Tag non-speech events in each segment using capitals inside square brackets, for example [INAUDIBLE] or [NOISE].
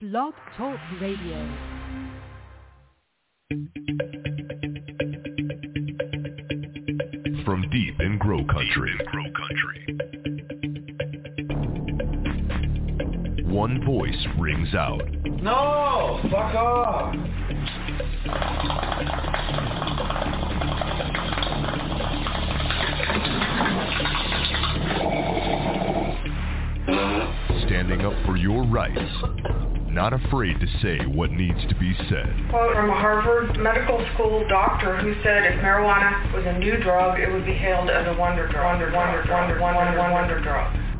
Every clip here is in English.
Blog Talk Radio. From deep in Grow Country. One voice rings out. No! Fuck off! Standing up for your rights. Not afraid to say what needs to be said. quote from a Harvard Medical School doctor who said if marijuana was a new drug, it would be hailed as a wonder drug. Wonder, wonder, wonder, wonder, wonder, wonder drug.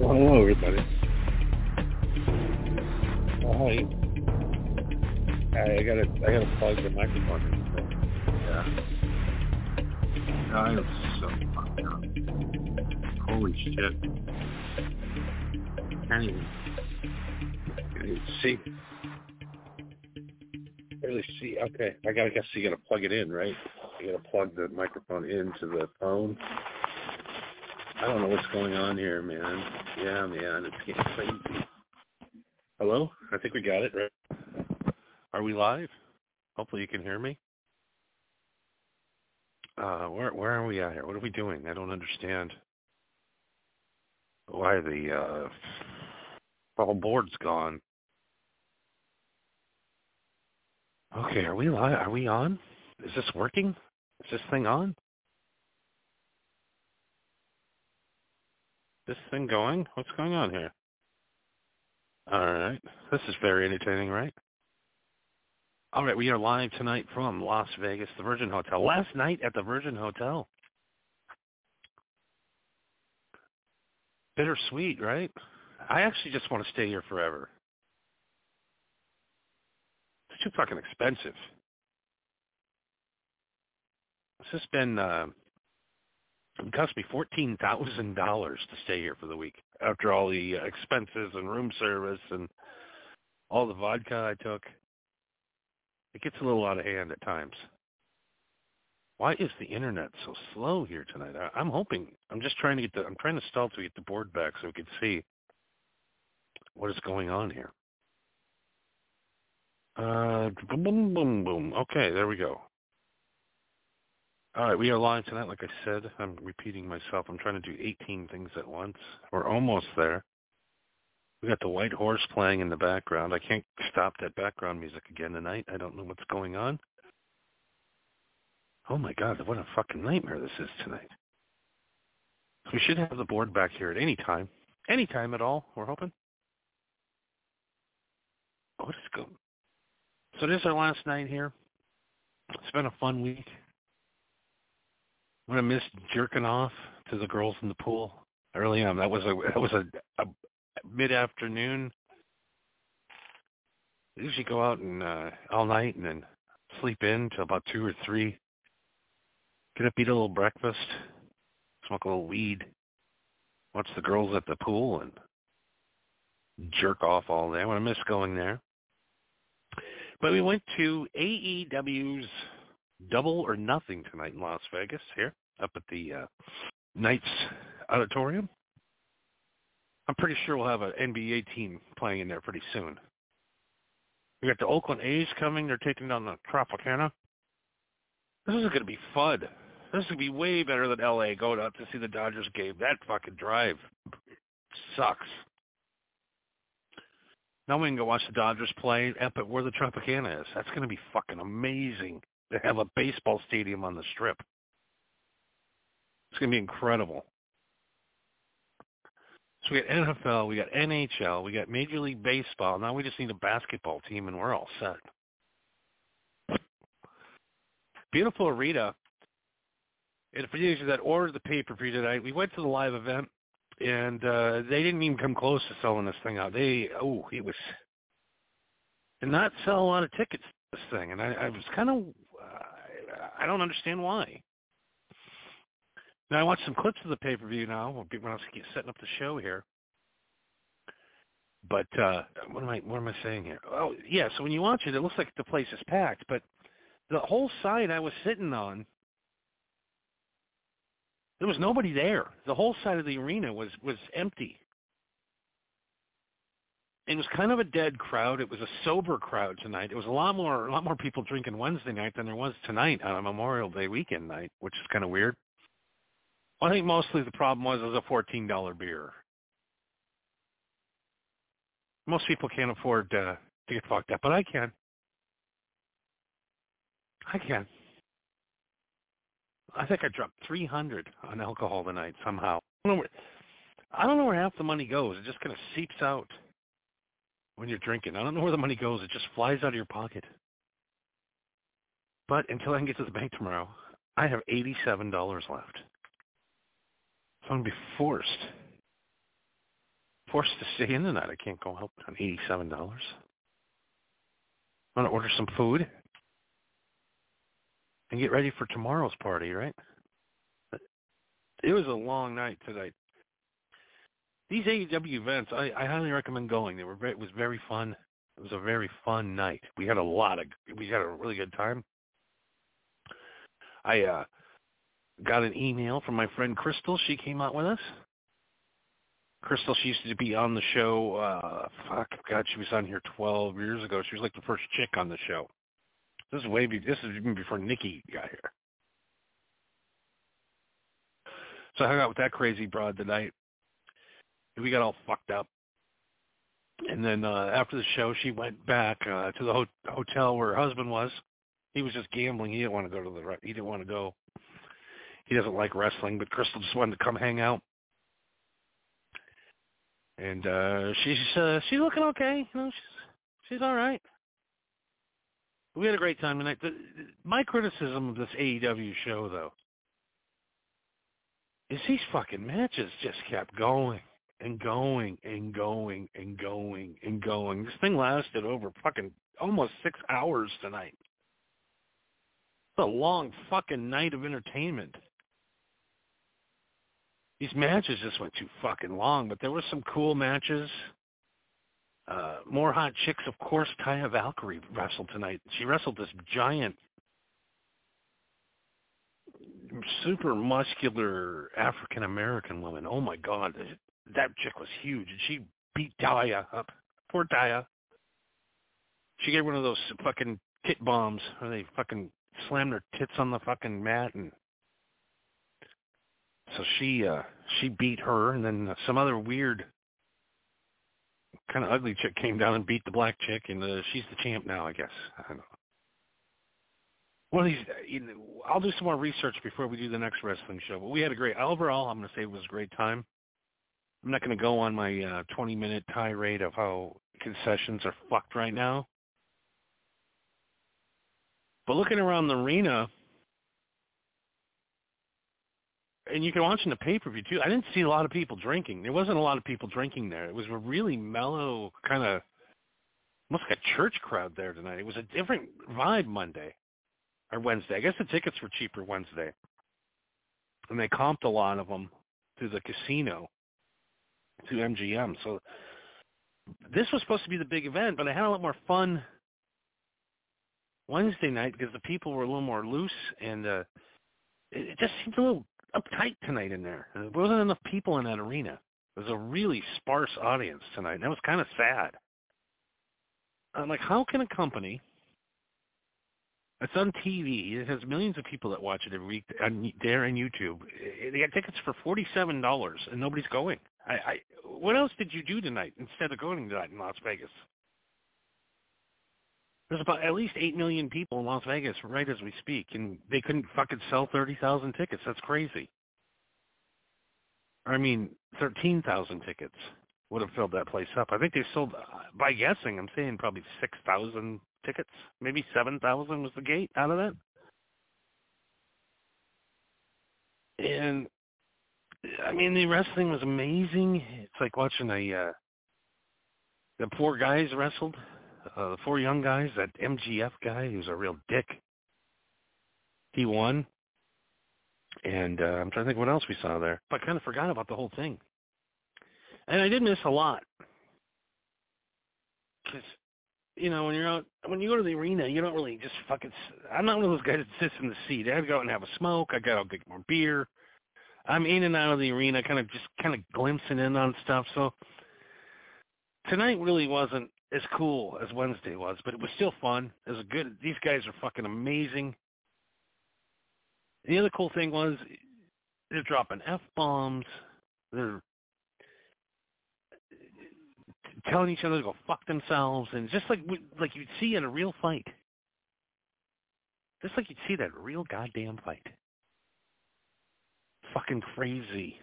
Well, hello, everybody. Oh, hi. I, I gotta, I gotta plug the microphone in. Yeah. I am so fucked up. Holy shit. Can't even, can't even see. Barely see. Okay, I gotta guess you gotta plug it in, right? You gotta plug the microphone into the phone. I don't know what's going on here, man. Yeah, man, it's getting crazy. Hello? I think we got it, right? Are we live? Hopefully you can hear me. Uh, where where are we at here? What are we doing? I don't understand. Why the uh whole board's gone. Okay, are we live? Are we on? Is this working? Is this thing on? This thing going? What's going on here? All right. This is very entertaining, right? All right, we are live tonight from Las Vegas, the Virgin Hotel. Last night at the Virgin Hotel. Bittersweet, right? I actually just want to stay here forever. It's too fucking expensive. It's just been uh, it cost me fourteen thousand dollars to stay here for the week after all the uh, expenses and room service and all the vodka I took. It gets a little out of hand at times. Why is the internet so slow here tonight? I, I'm hoping. I'm just trying to get the. I'm trying to stall to get the board back so we can see what is going on here. Uh, boom, boom, boom, boom. Okay, there we go. All right, we are live tonight. Like I said, I'm repeating myself. I'm trying to do 18 things at once. We're almost there. We got the White Horse playing in the background. I can't stop that background music again tonight. I don't know what's going on. Oh my God, what a fucking nightmare this is tonight. We should have the board back here at any time. Any time at all, we're hoping. What is going So this is our last night here. It's been a fun week. I'm gonna miss jerking off to the girls in the pool early on. That was a that was a, a mid afternoon. I usually go out and uh, all night and then sleep in till about two or three. Get up, eat a little breakfast, smoke a little weed, watch the girls at the pool, and jerk off all day. I want to miss going there. But we went to AEW's Double or Nothing tonight in Las Vegas here up at the uh, Knights Auditorium. I'm pretty sure we'll have an NBA team playing in there pretty soon. We got the Oakland A's coming. They're taking down the Tropicana. This is going to be fun. This is going to be way better than LA going out to see the Dodgers game. That fucking drive sucks. Now we can go watch the Dodgers play up at where the Tropicana is. That's going to be fucking amazing to have a baseball stadium on the strip. It's going to be incredible. So we got NFL, we got NHL, we got Major League Baseball. Now we just need a basketball team, and we're all set. Beautiful arena. And for you that ordered the pay-per-view tonight, we went to the live event. and uh, they didn't even come close to selling this thing out. They oh, it was did not sell a lot of tickets to this thing, and I, I was kind of I don't understand why. Now I watched some clips of the pay per view now when I was setting up the show here. But uh what am I what am I saying here? Oh yeah, so when you watch it, it looks like the place is packed, but the whole side I was sitting on, there was nobody there. The whole side of the arena was was empty. It was kind of a dead crowd. It was a sober crowd tonight. It was a lot more a lot more people drinking Wednesday night than there was tonight on a Memorial Day weekend night, which is kind of weird. I think mostly the problem was it was a fourteen dollar beer. Most people can't afford uh, to get fucked up, but I can. I can. I think I dropped three hundred on alcohol tonight somehow. I don't, know where, I don't know where half the money goes. It just kind of seeps out when you're drinking. I don't know where the money goes. It just flies out of your pocket. But until I can get to the bank tomorrow, I have eighty-seven dollars left. So I'm gonna be forced, forced to stay in tonight. I can't go out on eighty-seven dollars. I'm gonna order some food and get ready for tomorrow's party, right? It was a long night tonight. These AEW events, I, I highly recommend going. They were very, it was very fun. It was a very fun night. We had a lot of we had a really good time. I uh got an email from my friend Crystal. She came out with us. Crystal, she used to be on the show. Uh, fuck, God, she was on here 12 years ago. She was like the first chick on the show. This is way be, this is even before Nikki got here. So I hung out with that crazy broad tonight. We got all fucked up. And then uh, after the show, she went back uh, to the ho- hotel where her husband was. He was just gambling. He didn't want to go to the. He didn't want to go. He doesn't like wrestling, but Crystal just wanted to come hang out. And uh she's uh, she's looking okay. You know, she's she's all right. We had a great time tonight. The, my criticism of this AEW show, though, is these fucking matches just kept going and going and going and going and going. This thing lasted over fucking almost six hours tonight. It's a long fucking night of entertainment. These matches just went too fucking long, but there were some cool matches. Uh, more hot chicks, of course. Taya Valkyrie wrestled tonight. She wrestled this giant, super muscular African American woman. Oh my god, that chick was huge, and she beat Taya up. Poor Taya. She gave one of those fucking tit bombs where they fucking slam their tits on the fucking mat and so she uh she beat her and then some other weird kind of ugly chick came down and beat the black chick, and uh, she's the champ now, I guess. I don't know. One of these, you know, I'll do some more research before we do the next wrestling show. But we had a great overall. I'm going to say it was a great time. I'm not going to go on my uh, 20 minute tirade of how concessions are fucked right now. But looking around the arena, and you can watch in the pay per view too. I didn't see a lot of people drinking. There wasn't a lot of people drinking there. It was a really mellow kind of, almost like a church crowd there tonight. It was a different vibe Monday or Wednesday. I guess the tickets were cheaper Wednesday, and they comped a lot of them to the casino, to MGM. So this was supposed to be the big event, but I had a lot more fun Wednesday night because the people were a little more loose and uh it just seemed a little uptight tonight in there. There wasn't enough people in that arena. It was a really sparse audience tonight, and that was kind of sad. I'm like, how can a company it's on TV. It has millions of people that watch it every week on there on YouTube. They got tickets for forty-seven dollars, and nobody's going. I, I, what else did you do tonight instead of going to that in Las Vegas? There's about at least eight million people in Las Vegas right as we speak, and they couldn't fucking sell thirty thousand tickets. That's crazy. I mean, thirteen thousand tickets would have filled that place up. I think they sold, uh, by guessing, I'm saying probably six thousand tickets, maybe seven thousand was the gate out of that. And I mean, the wrestling was amazing. It's like watching a uh, the four guys wrestled, uh, the four young guys. That MJF guy, who's a real dick. He won, and uh, I'm trying to think what else we saw there. But I kind of forgot about the whole thing, and I did miss a lot because you know, when you're out, when you go to the arena, you don't really just fucking. I'm not one of those guys that sits in the seat. I go out and have a smoke. I gotta get more beer. I'm in and out of the arena, kind of just kind of glimpsing in on stuff. So tonight really wasn't as cool as Wednesday was, but it was still fun. It was good. These guys are fucking amazing. The other cool thing was they're dropping f bombs. They're telling each other to go fuck themselves, and just like like you'd see in a real fight, just like you'd see that real goddamn fight. Fucking crazy,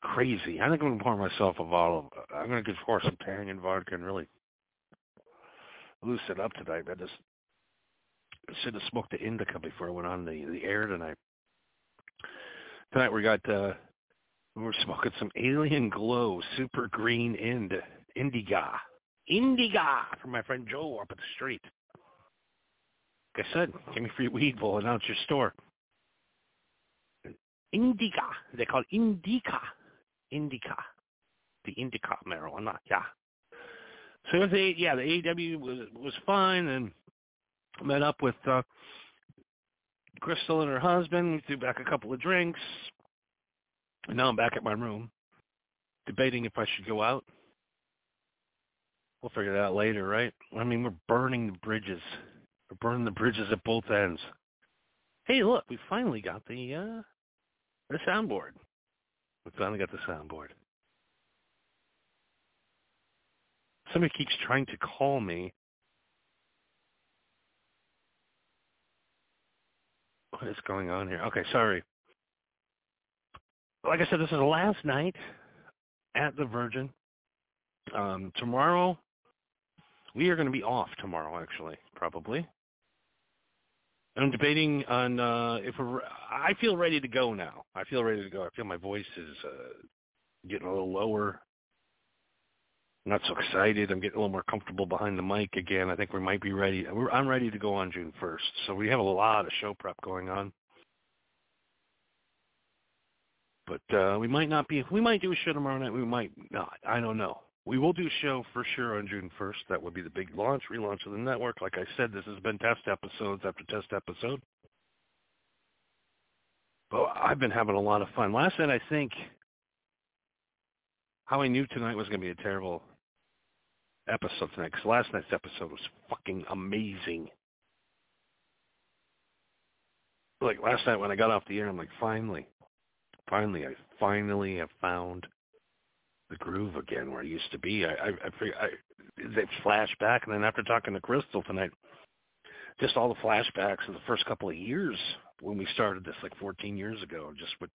crazy. I think I'm gonna pour myself a bottle. Of, I'm gonna get pour some Tangerine vodka and really loosen it up tonight. I just should have smoked the indica before I went on the the air tonight. Tonight we got uh we're smoking some Alien Glow Super Green Ind Indica. Indica from my friend Joe up at the street. Like I said, give me free weed, we'll announce your store. Indica. They call it Indica. Indica. The Indica marijuana, yeah. So the yeah, the AEW was was fine and met up with uh Crystal and her husband, we threw back a couple of drinks, and now I'm back at my room, debating if I should go out. We'll figure that out later, right? I mean, we're burning the bridges. We're burning the bridges at both ends. Hey, look, we finally got the uh, the soundboard. We finally got the soundboard. Somebody keeps trying to call me. What is going on here? Okay, sorry like I said, this is last night at the Virgin. Um, tomorrow, we are going to be off tomorrow, actually, probably. I'm debating on uh, if we're, I feel ready to go now. I feel ready to go. I feel my voice is uh, getting a little lower. I'm not so excited. I'm getting a little more comfortable behind the mic again. I think we might be ready. I'm ready to go on June 1st. So we have a lot of show prep going on. But uh, we might not be. We might do a show tomorrow night. We might not. I don't know. We will do a show for sure on June 1st. That would be the big launch, relaunch of the network. Like I said, this has been test episodes after test episode. But I've been having a lot of fun. Last night, I think, how I knew tonight was going to be a terrible episode tonight, because last night's episode was fucking amazing. Like last night when I got off the air, I'm like, finally, finally, I finally have found the groove again where I used to be. I, I, I, I they flash back, and then after talking to Crystal tonight, just all the flashbacks of the first couple of years when we started this, like 14 years ago, just with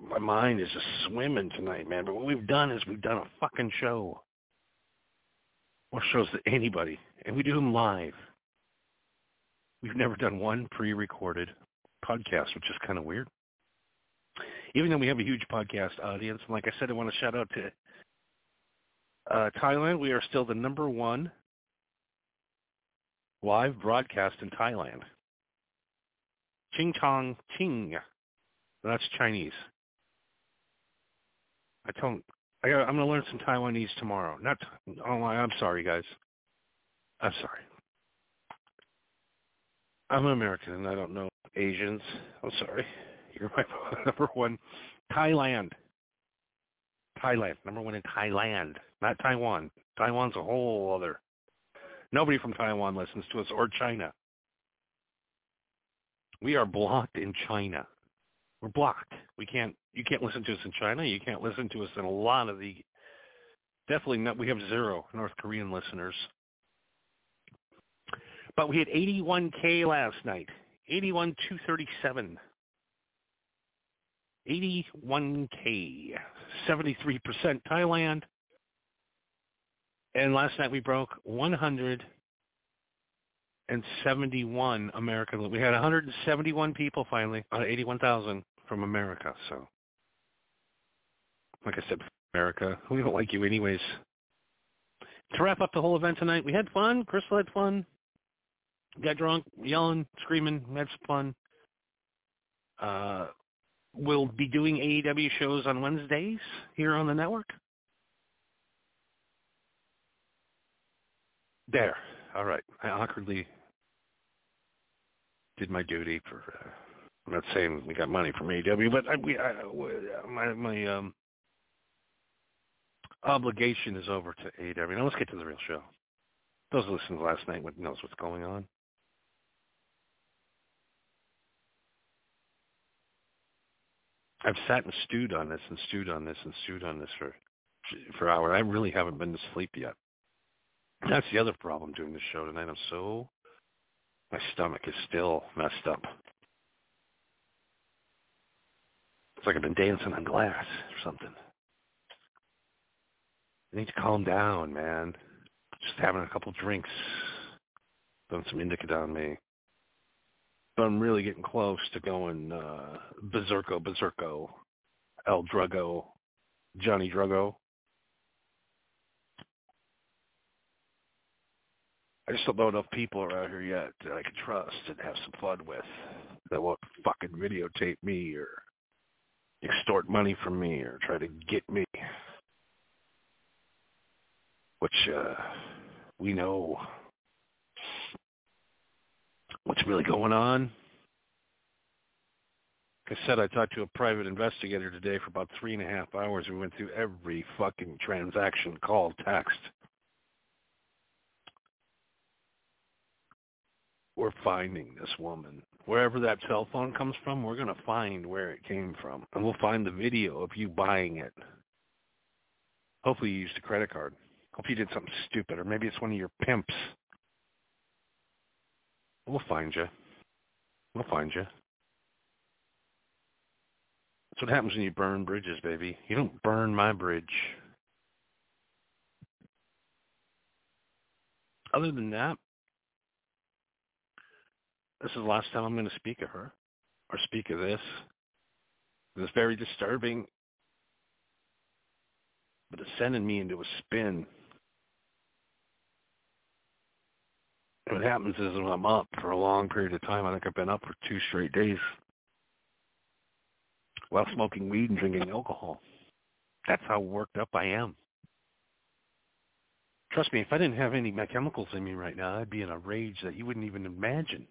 my mind is just swimming tonight, man. But what we've done is we've done a fucking show, more shows than anybody, and we do them live. We've never done one pre-recorded podcast, which is kind of weird even though we have a huge podcast audience, and like I said, I want to shout out to uh, Thailand. We are still the number one live broadcast in Thailand. Ching Chong Ching. That's Chinese. I don't. I got, I'm going to learn some Taiwanese tomorrow. Not. Oh, I'm sorry, guys. I'm sorry. I'm an American and I don't know Asians. I'm sorry. You're my [LAUGHS] number one. Thailand. Thailand. Number one in Thailand, not Taiwan. Taiwan's a whole other. Nobody from Taiwan listens to us or China. We are blocked in China. We're blocked. We can't. You can't listen to us in China. You can't listen to us in a lot of the. Definitely not. We have zero North Korean listeners. But we had 81k last night. 81,237. 81K, 73% Thailand. And last night we broke 171 American. We had 171 people finally out of 81,000 from America. So, like I said, America, we don't like you anyways. To wrap up the whole event tonight, we had fun. Crystal had fun. Got drunk, yelling, screaming, had some fun. Uh, we'll be doing AEW shows on Wednesdays here on the network. There. All right. I awkwardly did my duty for. Uh, I'm not saying we got money from AEW, but I, we, I, my my um obligation is over to AEW. Now let's get to the real show. Those who listened last night knows what's going on. I've sat and stewed on this and stewed on this and stewed on this for for hours. I really haven't been to sleep yet. That's the other problem doing this show tonight. I'm so my stomach is still messed up. It's like I've been dancing on glass or something. I need to calm down, man. Just having a couple drinks. Done some indica on me. But I'm really getting close to going uh berserko, berserko, El Drugo, Johnny Drugo. I just don't know enough people around here yet that I can trust and have some fun with that won't fucking videotape me or extort money from me or try to get me. Which uh we know what's really going on. I said, I talked to a private investigator today for about three and a half hours. We went through every fucking transaction, call, text. We're finding this woman. Wherever that cell phone comes from, we're going to find where it came from. And we'll find the video of you buying it. Hopefully you used a credit card. Hope you did something stupid, or maybe it's one of your pimps We'll find you. We'll find you. That's what happens when you burn bridges, baby. You don't burn my bridge. Other than that, this is the last time I'm going to speak of her or speak of this. It's very disturbing, but it's sending me into a spin what happens is when I'm up for a long period of time, I think I've been up for two straight days while smoking weed and drinking alcohol. That's how worked up I am. Trust me, if I didn't have any chemicals in me right now, I'd be in a rage that you wouldn't even imagine.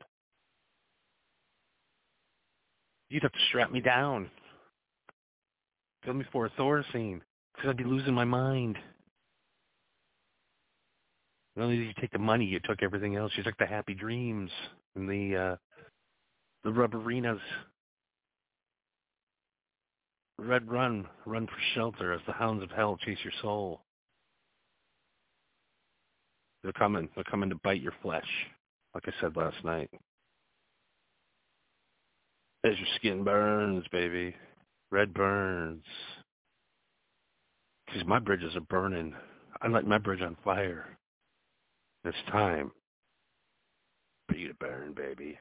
You'd have to strap me down. Fill me for a Thorazine, because I'd be losing my mind. Not only did you take the money, you took everything else. You took the happy dreams and the uh, the rubberinas. Red run, run for shelter as the hounds of hell chase your soul. They're coming. They're coming to bite your flesh, like I said last night. As your skin burns, baby. Red burns. Because my bridges are burning. I light my bridge on fire. It's time for you to burn, baby.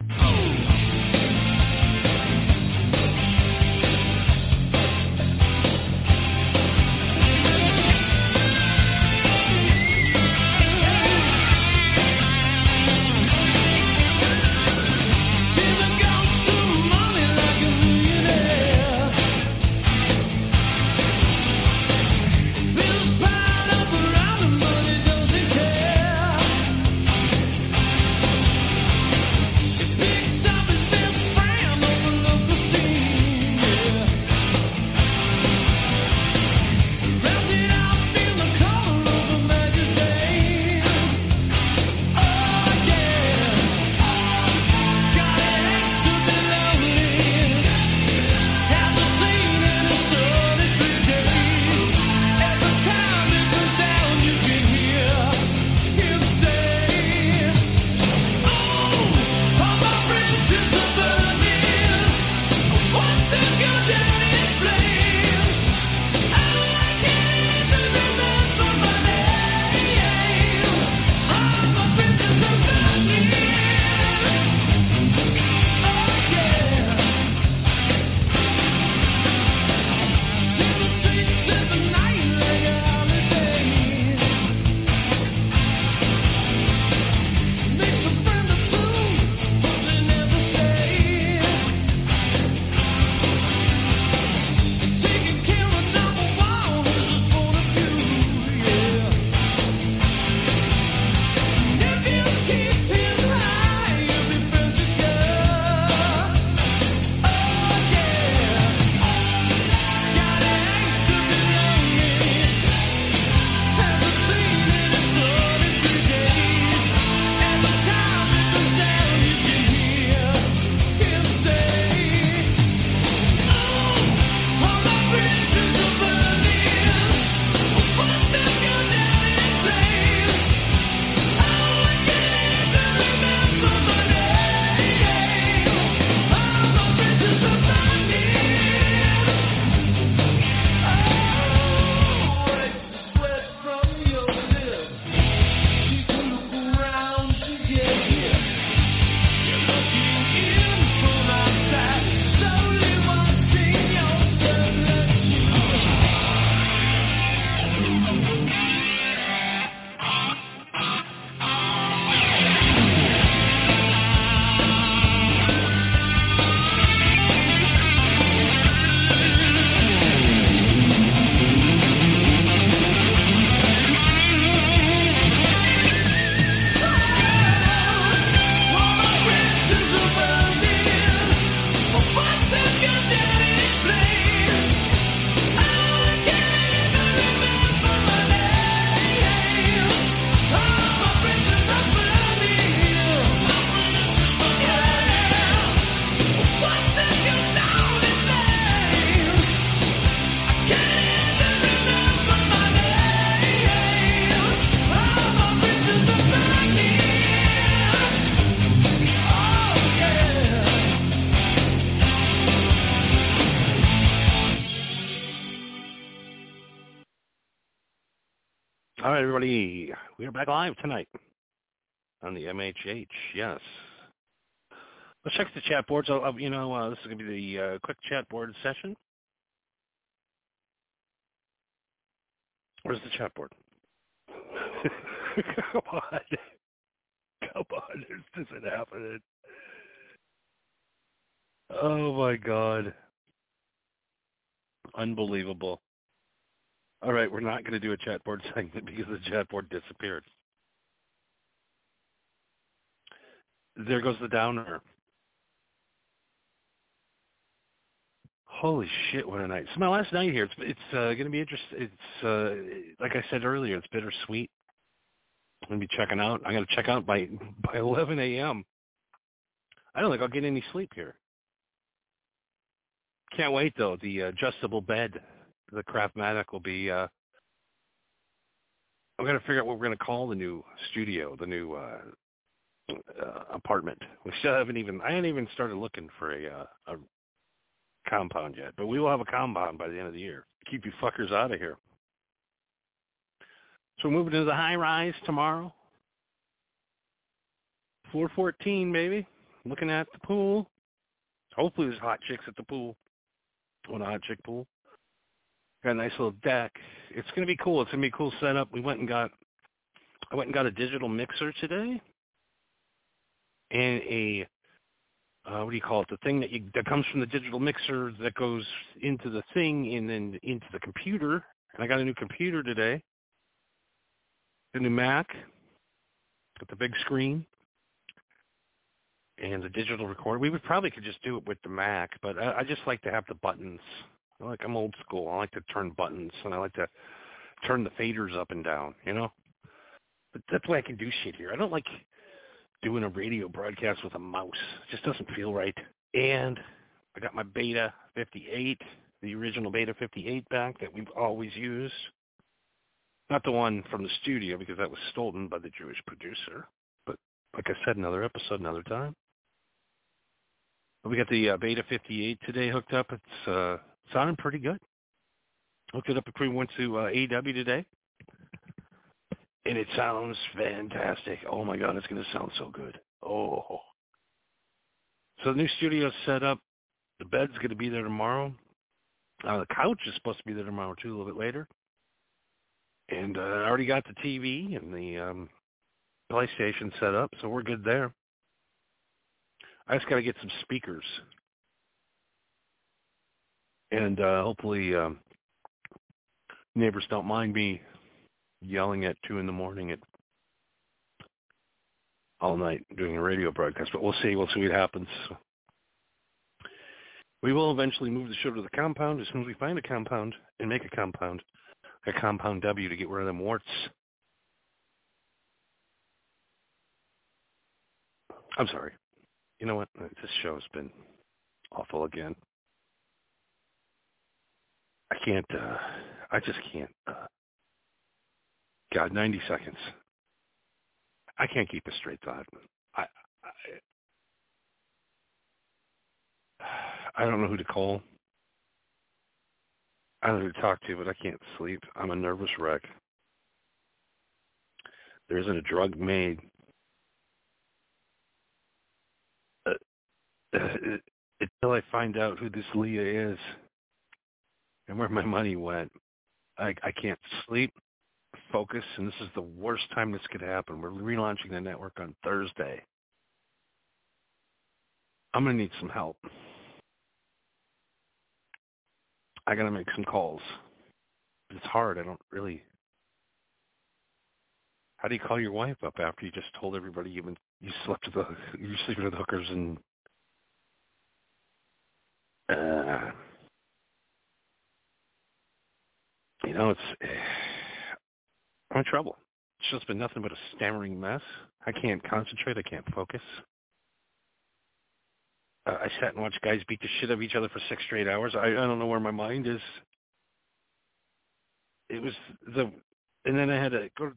We are back live tonight on the MHH. Yes. Let's check the chat boards. I'll, you know, uh, this is going to be the uh, quick chat board session. Where's the chat board? [LAUGHS] Come on. Come on. This isn't happening. Oh, my God. Unbelievable. All right, we're not going to do a chat board [LAUGHS] segment because the chat board disappeared. There goes the downer. Holy shit! What a night! It's my last night here. It's it's uh, going to be interesting. It's uh, like I said earlier. It's bittersweet. I'm going to be checking out. I got to check out by [LAUGHS] by 11 a.m. I don't think I'll get any sleep here. Can't wait though. The adjustable bed, the Craftmatic will be. uh I'm going to figure out what we're going to call the new studio, the new uh, uh apartment. We still haven't even. I haven't even started looking for a uh, a compound yet, but we will have a compound by the end of the year. Keep you fuckers out of here. So we're moving to the high rise tomorrow. 414, baby. Looking at the pool. Hopefully there's hot chicks at the pool. On a hot chick pool. Got a nice little deck. It's gonna be cool. It's gonna be a cool setup. We went and got I went and got a digital mixer today and a uh, what do you call it? The thing that you that comes from the digital mixer that goes into the thing and then into the computer. And I got a new computer today, the new Mac with the big screen and the digital recorder. We would probably could just do it with the Mac, but I, I just like to have the buttons. Like I'm old school. I like to turn buttons and I like to turn the faders up and down. You know, but that's why I can do shit here. I don't like doing a radio broadcast with a mouse. It just doesn't feel right. And I got my Beta 58, the original Beta 58 back that we've always used. Not the one from the studio because that was stolen by the Jewish producer. But like I said, another episode, another time. We got the uh, Beta 58 today hooked up. It's uh, sounding pretty good. Hooked it up before we went to uh, AW today and it sounds fantastic. Oh my god, it's going to sound so good. Oh. So the new studio set up. The bed's going to be there tomorrow. Uh, the couch is supposed to be there tomorrow too, a little bit later. And uh, I already got the TV and the um, PlayStation set up, so we're good there. I just got to get some speakers, and uh, hopefully um, neighbors don't mind me yelling at two in the morning at all night doing a radio broadcast. But we'll see. We'll see what happens. We will eventually move the show to the compound as soon as we find a compound and make a compound, a compound W to get rid of them warts. I'm sorry. You know what? This show's been awful again. Can't. uh I just can't. uh God, 90 seconds. I can't keep a straight thought. I, I, I don't know who to call. I don't know who to talk to, but I can't sleep. I'm a nervous wreck. There isn't a drug made. Uh, uh, until I find out who this Leah is and where my money went, I, I can't sleep focus, and this is the worst time this could happen. We're relaunching the network on Thursday. I'm going to need some help. I got to make some calls. It's hard. I don't really. How do you call your wife up after you just told everybody you been you slept with the you're sleeping with hookers and uh, you know it's [SIGHS] I'm in trouble. It's just been nothing but a stammering mess. I can't concentrate. I can't focus. Uh, I sat and watched guys beat the shit out of each other for six straight hours. I, I don't know where my mind is. It was the, and then I had to go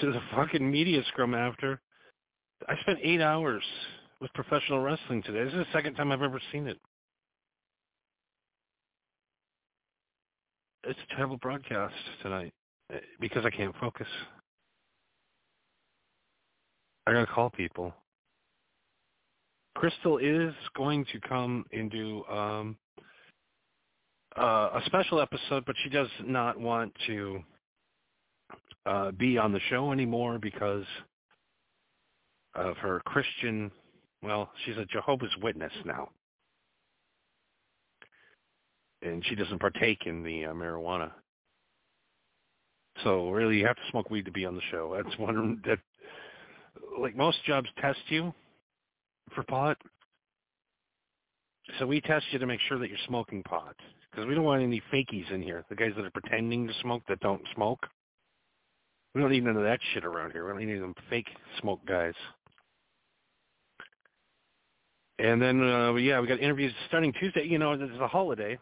to the [LAUGHS] fucking media scrum after. I spent eight hours with professional wrestling today. This is the second time I've ever seen it. It's a terrible broadcast tonight. because I can't focus. I gotta call people. Crystal is going to come and do um, uh, a special episode, but she does not want to uh, be on the show anymore because of her Christian. Well, she's a Jehovah's Witness now, and she doesn't partake in the uh, marijuana. So really, you have to smoke weed to be on the show. That's one [LAUGHS] that, like most jobs, test you for pot. So we test you to make sure that you're smoking pot because we don't want any fakies in here. The guys that are pretending to smoke that don't smoke. We don't need none of that shit around here. We don't need them fake smoke guys. And then, uh, yeah, we got interviews starting Tuesday. You know, it's a holiday,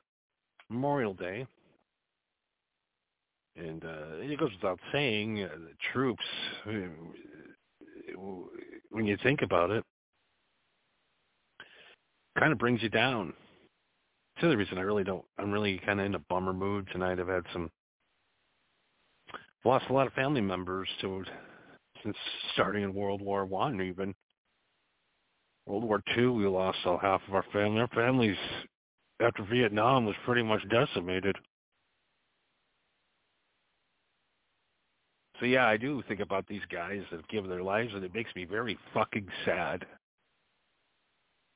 Memorial Day. And uh, it goes without saying, uh, the troops, when you think about it, kind of brings you down. It's the other reason I really don't. I'm really kind of in a bummer mood tonight. I've had some lost a lot of family members to since starting in World War One. Even World War Two, we lost all half of our family. Our families after Vietnam was pretty much decimated. So yeah, I do think about these guys that give their lives, and it makes me very fucking sad.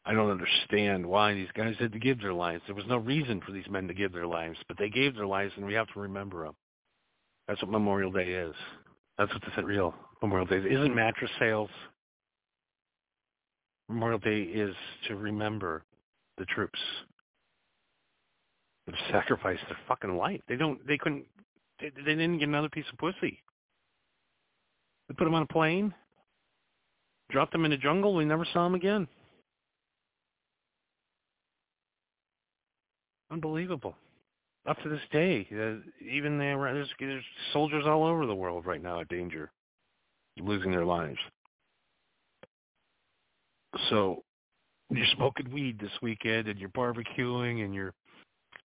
I don't understand why these guys had to give their lives. There was no reason for these men to give their lives, but they gave their lives, and we have to remember them. That's what Memorial Day is. That's what the real Memorial Day is. Isn't mattress sales. Memorial Day is to remember the troops sacrificed their fucking life. They don't. They couldn't. They, they didn't get another piece of pussy. They put them on a plane, dropped them in the jungle. We never saw them again. Unbelievable. Up to this day, uh, even there, there's, there's soldiers all over the world right now in danger, losing their lives. So you're smoking weed this weekend and you're barbecuing and you're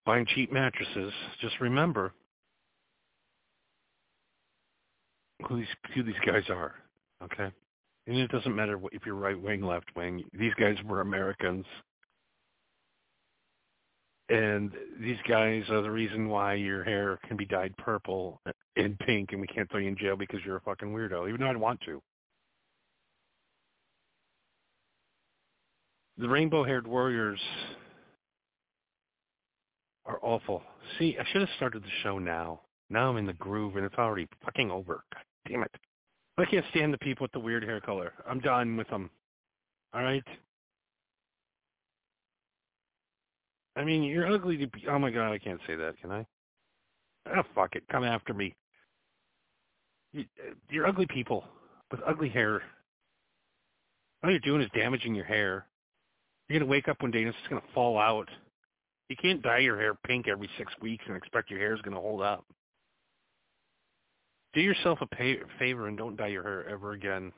buying cheap mattresses, just remember who these who these guys are. Okay, and it doesn't matter if you're right wing, left wing. These guys were Americans and these guys are the reason why your hair can be dyed purple and pink and we can't throw you in jail because you're a fucking weirdo, even though I'd want to. The rainbow-haired warriors are awful. See, I should have started the show now. Now I'm in the groove and it's already fucking over. God damn it. I can't stand the people with the weird hair color. I'm done with them. All right? I mean, you're ugly to be. Oh my god, I can't say that, can I? Ah, fuck it. Come after me. You, you're ugly people with ugly hair. All you're doing is damaging your hair. You're gonna wake up one day and it's just gonna fall out. You can't dye your hair pink every six weeks and expect your hair is gonna hold up. Do yourself a pay- favor and don't dye your hair ever again.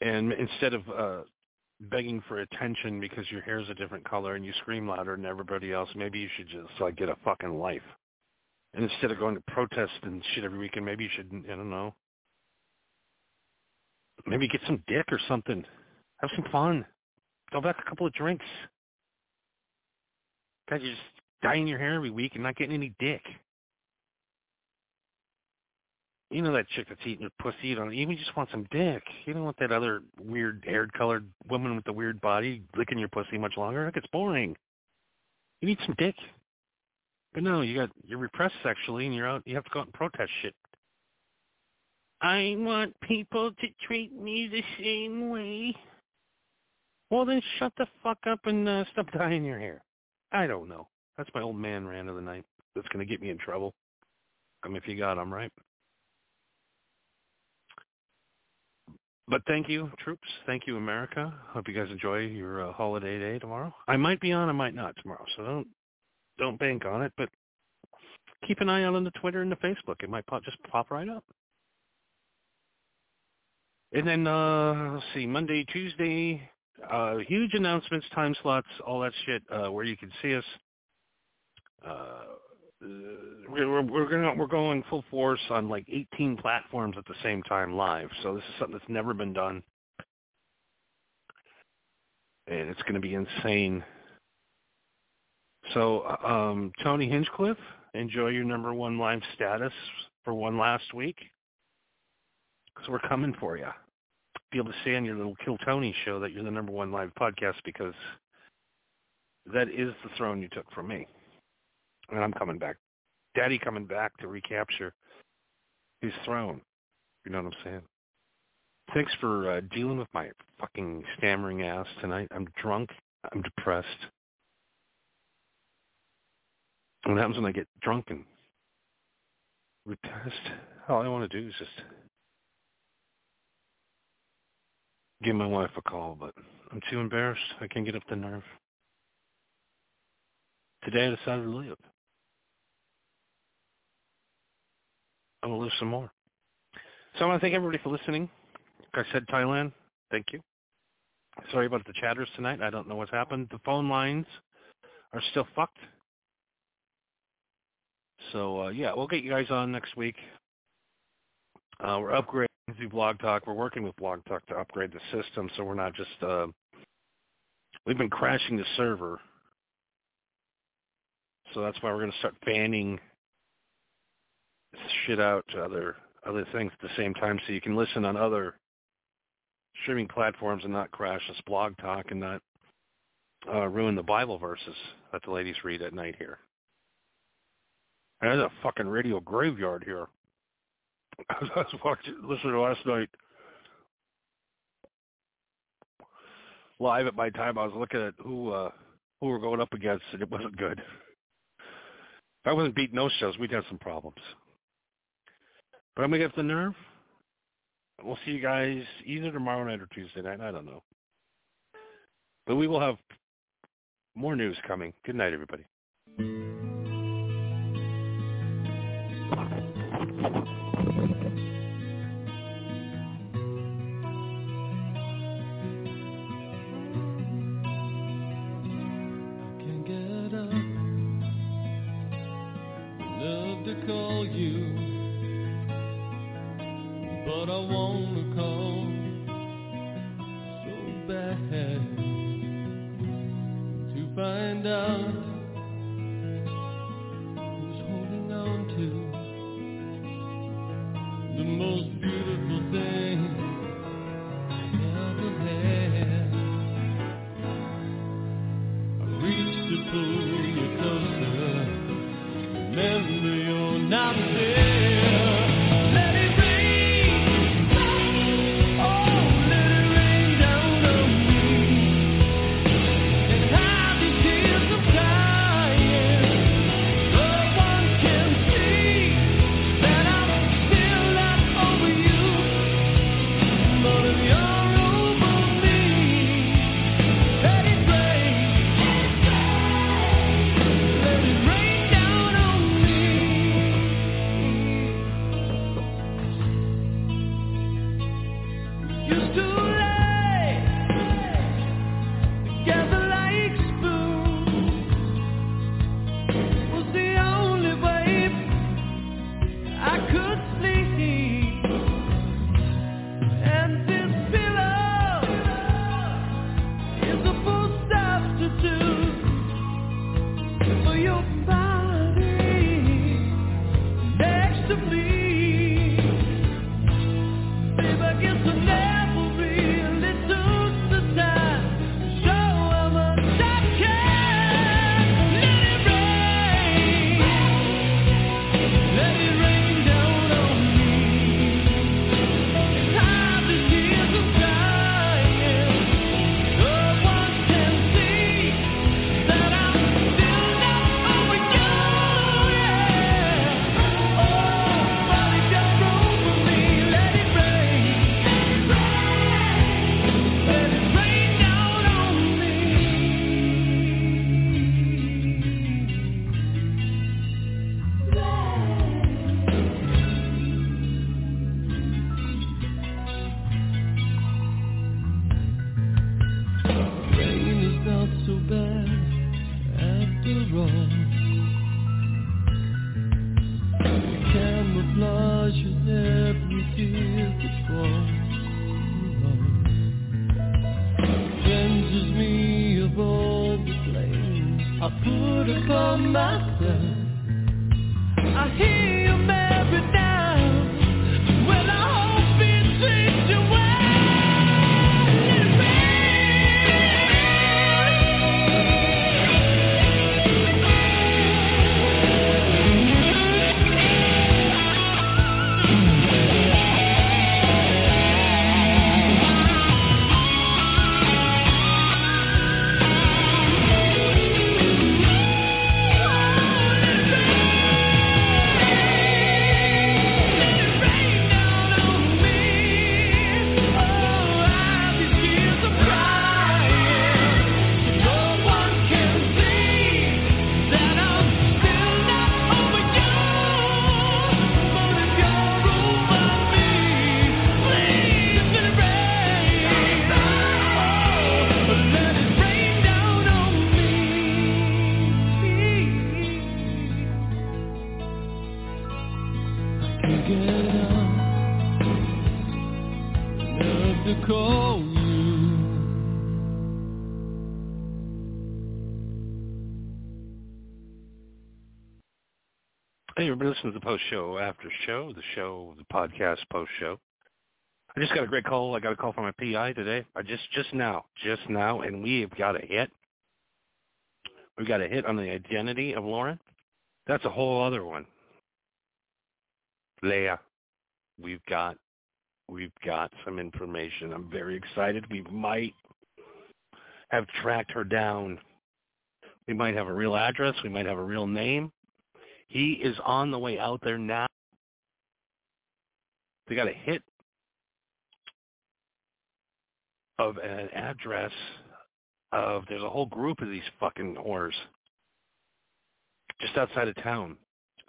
And instead of uh, begging for attention because your hair's a different color and you scream louder than everybody else, maybe you should just like get a fucking life. And instead of going to protest and shit every weekend, maybe you should I don't know. Maybe get some dick or something. Have some fun. Go back a couple of drinks. God, you're just dyeing your hair every week and not getting any dick. You know that chick that's eating your pussy. You don't even just want some dick. You don't want that other weird haired colored woman with the weird body licking your pussy much longer. That gets boring. You need some dick. But no, you got you're repressed sexually and you're out you have to go out and protest shit. I want people to treat me the same way. Well then shut the fuck up and uh, stop [LAUGHS] dyeing your hair. I don't know. That's my old man rant of the night. That's gonna get me in trouble. If you got 'em, right? But thank you, troops. Thank you, America. Hope you guys enjoy your uh, holiday day tomorrow. I might be on, I might not tomorrow, so don't don't bank on it. But keep an eye out on the Twitter and the Facebook. It might pop, just pop right up. And then uh let's see, Monday, Tuesday, uh huge announcements, time slots, all that shit, uh where you can see us. Uh we're we're going we're going full force on like 18 platforms at the same time live. So this is something that's never been done, and it's going to be insane. So um, Tony Hinchcliffe, enjoy your number one live status for one last week, because we're coming for you. Be able to say on your little Kill Tony show that you're the number one live podcast because that is the throne you took from me, and I'm coming back Daddy coming back to recapture his throne. You know what I'm saying? Thanks for uh, dealing with my fucking stammering ass tonight. I'm drunk. I'm depressed. What happens when I get drunk and depressed? All I want to do is just give my wife a call, but I'm too embarrassed. I can't get up the nerve. Today I decided to leave. I'm gonna lose some more. So I want to thank everybody for listening. Like I said, Thailand, thank you. Sorry about the chatters tonight. I don't know what's happened. The phone lines are still fucked. So uh, yeah, we'll get you guys on next week. Uh, we're upgrading to Blog Talk. We're working with Blog Talk to upgrade the system, so we're not just. Uh, we've been crashing the server, so that's why we're going to start banning shit out to other other things at the same time, so you can listen on other streaming platforms and not crash this blog talk and not uh, ruin the Bible verses that the ladies read at night here. And there's a fucking radio graveyard here. [LAUGHS] I was watching, listening to last night live at my time. I was looking at who uh, who we're going up against, and it wasn't good. If I wasn't beating those shows, we'd have some problems. But I'm to get the nerve. We'll see you guys either tomorrow night or Tuesday night. I don't know. But we will have more news coming. Good night, everybody. Listening to the post show after show, the show, the podcast post show. I just got a great call. I got a call from my PI today. I just just now, just now, and we have got a hit. We've got a hit on the identity of Lauren. That's a whole other one. Leah, we've got we've got some information. I'm very excited. We might have tracked her down. We might have a real address. We might have a real name. He is on the way out there now. They got a hit of an address of there's a whole group of these fucking whores just outside of town.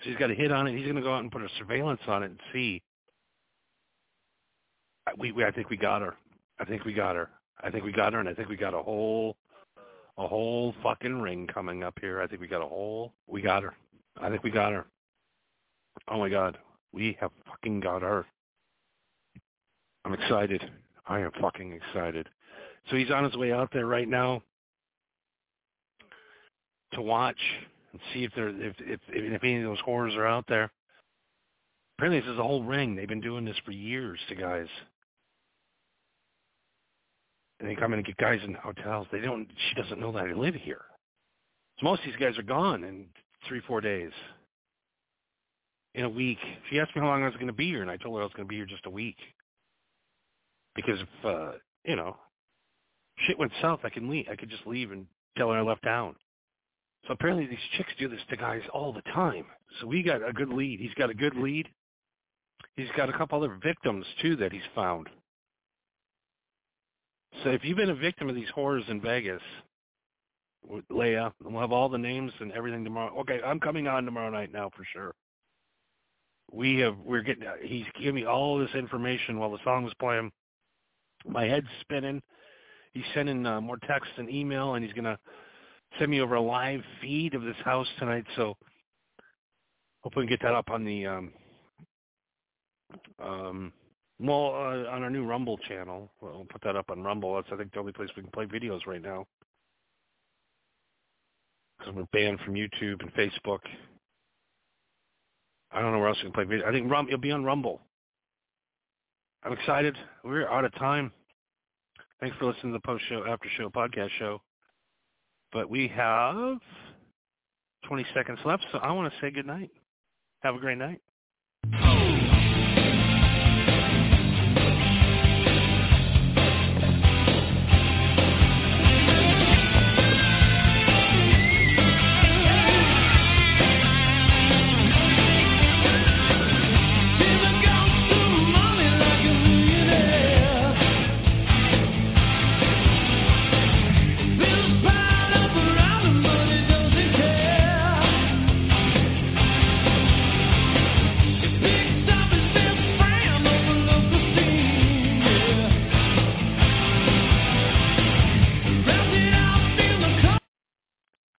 So he's got a hit on it. He's going to go out and put a surveillance on it and see we, we I think we got her. I think we got her. I think we got her, and I think we got a whole a whole fucking ring coming up here. I think we got a whole. We got her. I think we got her. Oh my god, we have fucking got her. I'm excited. I am fucking excited. So he's on his way out there right now to watch and see if there if if if any of those horrors are out there. Apparently, this is a whole ring. They've been doing this for years to guys and they come in and get guys in hotels. They don't. She doesn't know that I live here. So most of these guys are gone in three, four days. In a week. She asked me how long I was going to be here, and I told her I was going to be here just a week. Because if uh, you know, shit went south, I can leave. I could just leave and tell her I left town. So apparently these chicks do this to guys all the time. So we got a good lead. He's got a good lead. He's got a couple other victims too that he's found. So if you've been a victim of these horrors in Vegas, Leah, and we'll have all the names and everything tomorrow. Okay, I'm coming on tomorrow night now for sure. We have we're getting he's giving me all this information while the song was playing. My head's spinning. He's sending uh, more text and email, and he's gonna send me over a live feed of this house tonight. So hope we can get that up on the um, um, well, uh, on our new Rumble channel, we'll put that up on Rumble. That's I think the only place we can play videos right now because we're banned from YouTube and Facebook. I don't know where else we can play video. I think Rum it'll be on Rumble. I'm excited. We're out of time. Thanks for listening to the post show, after show, podcast show. But we have 20 seconds left, so I want to say good night. Have a great night.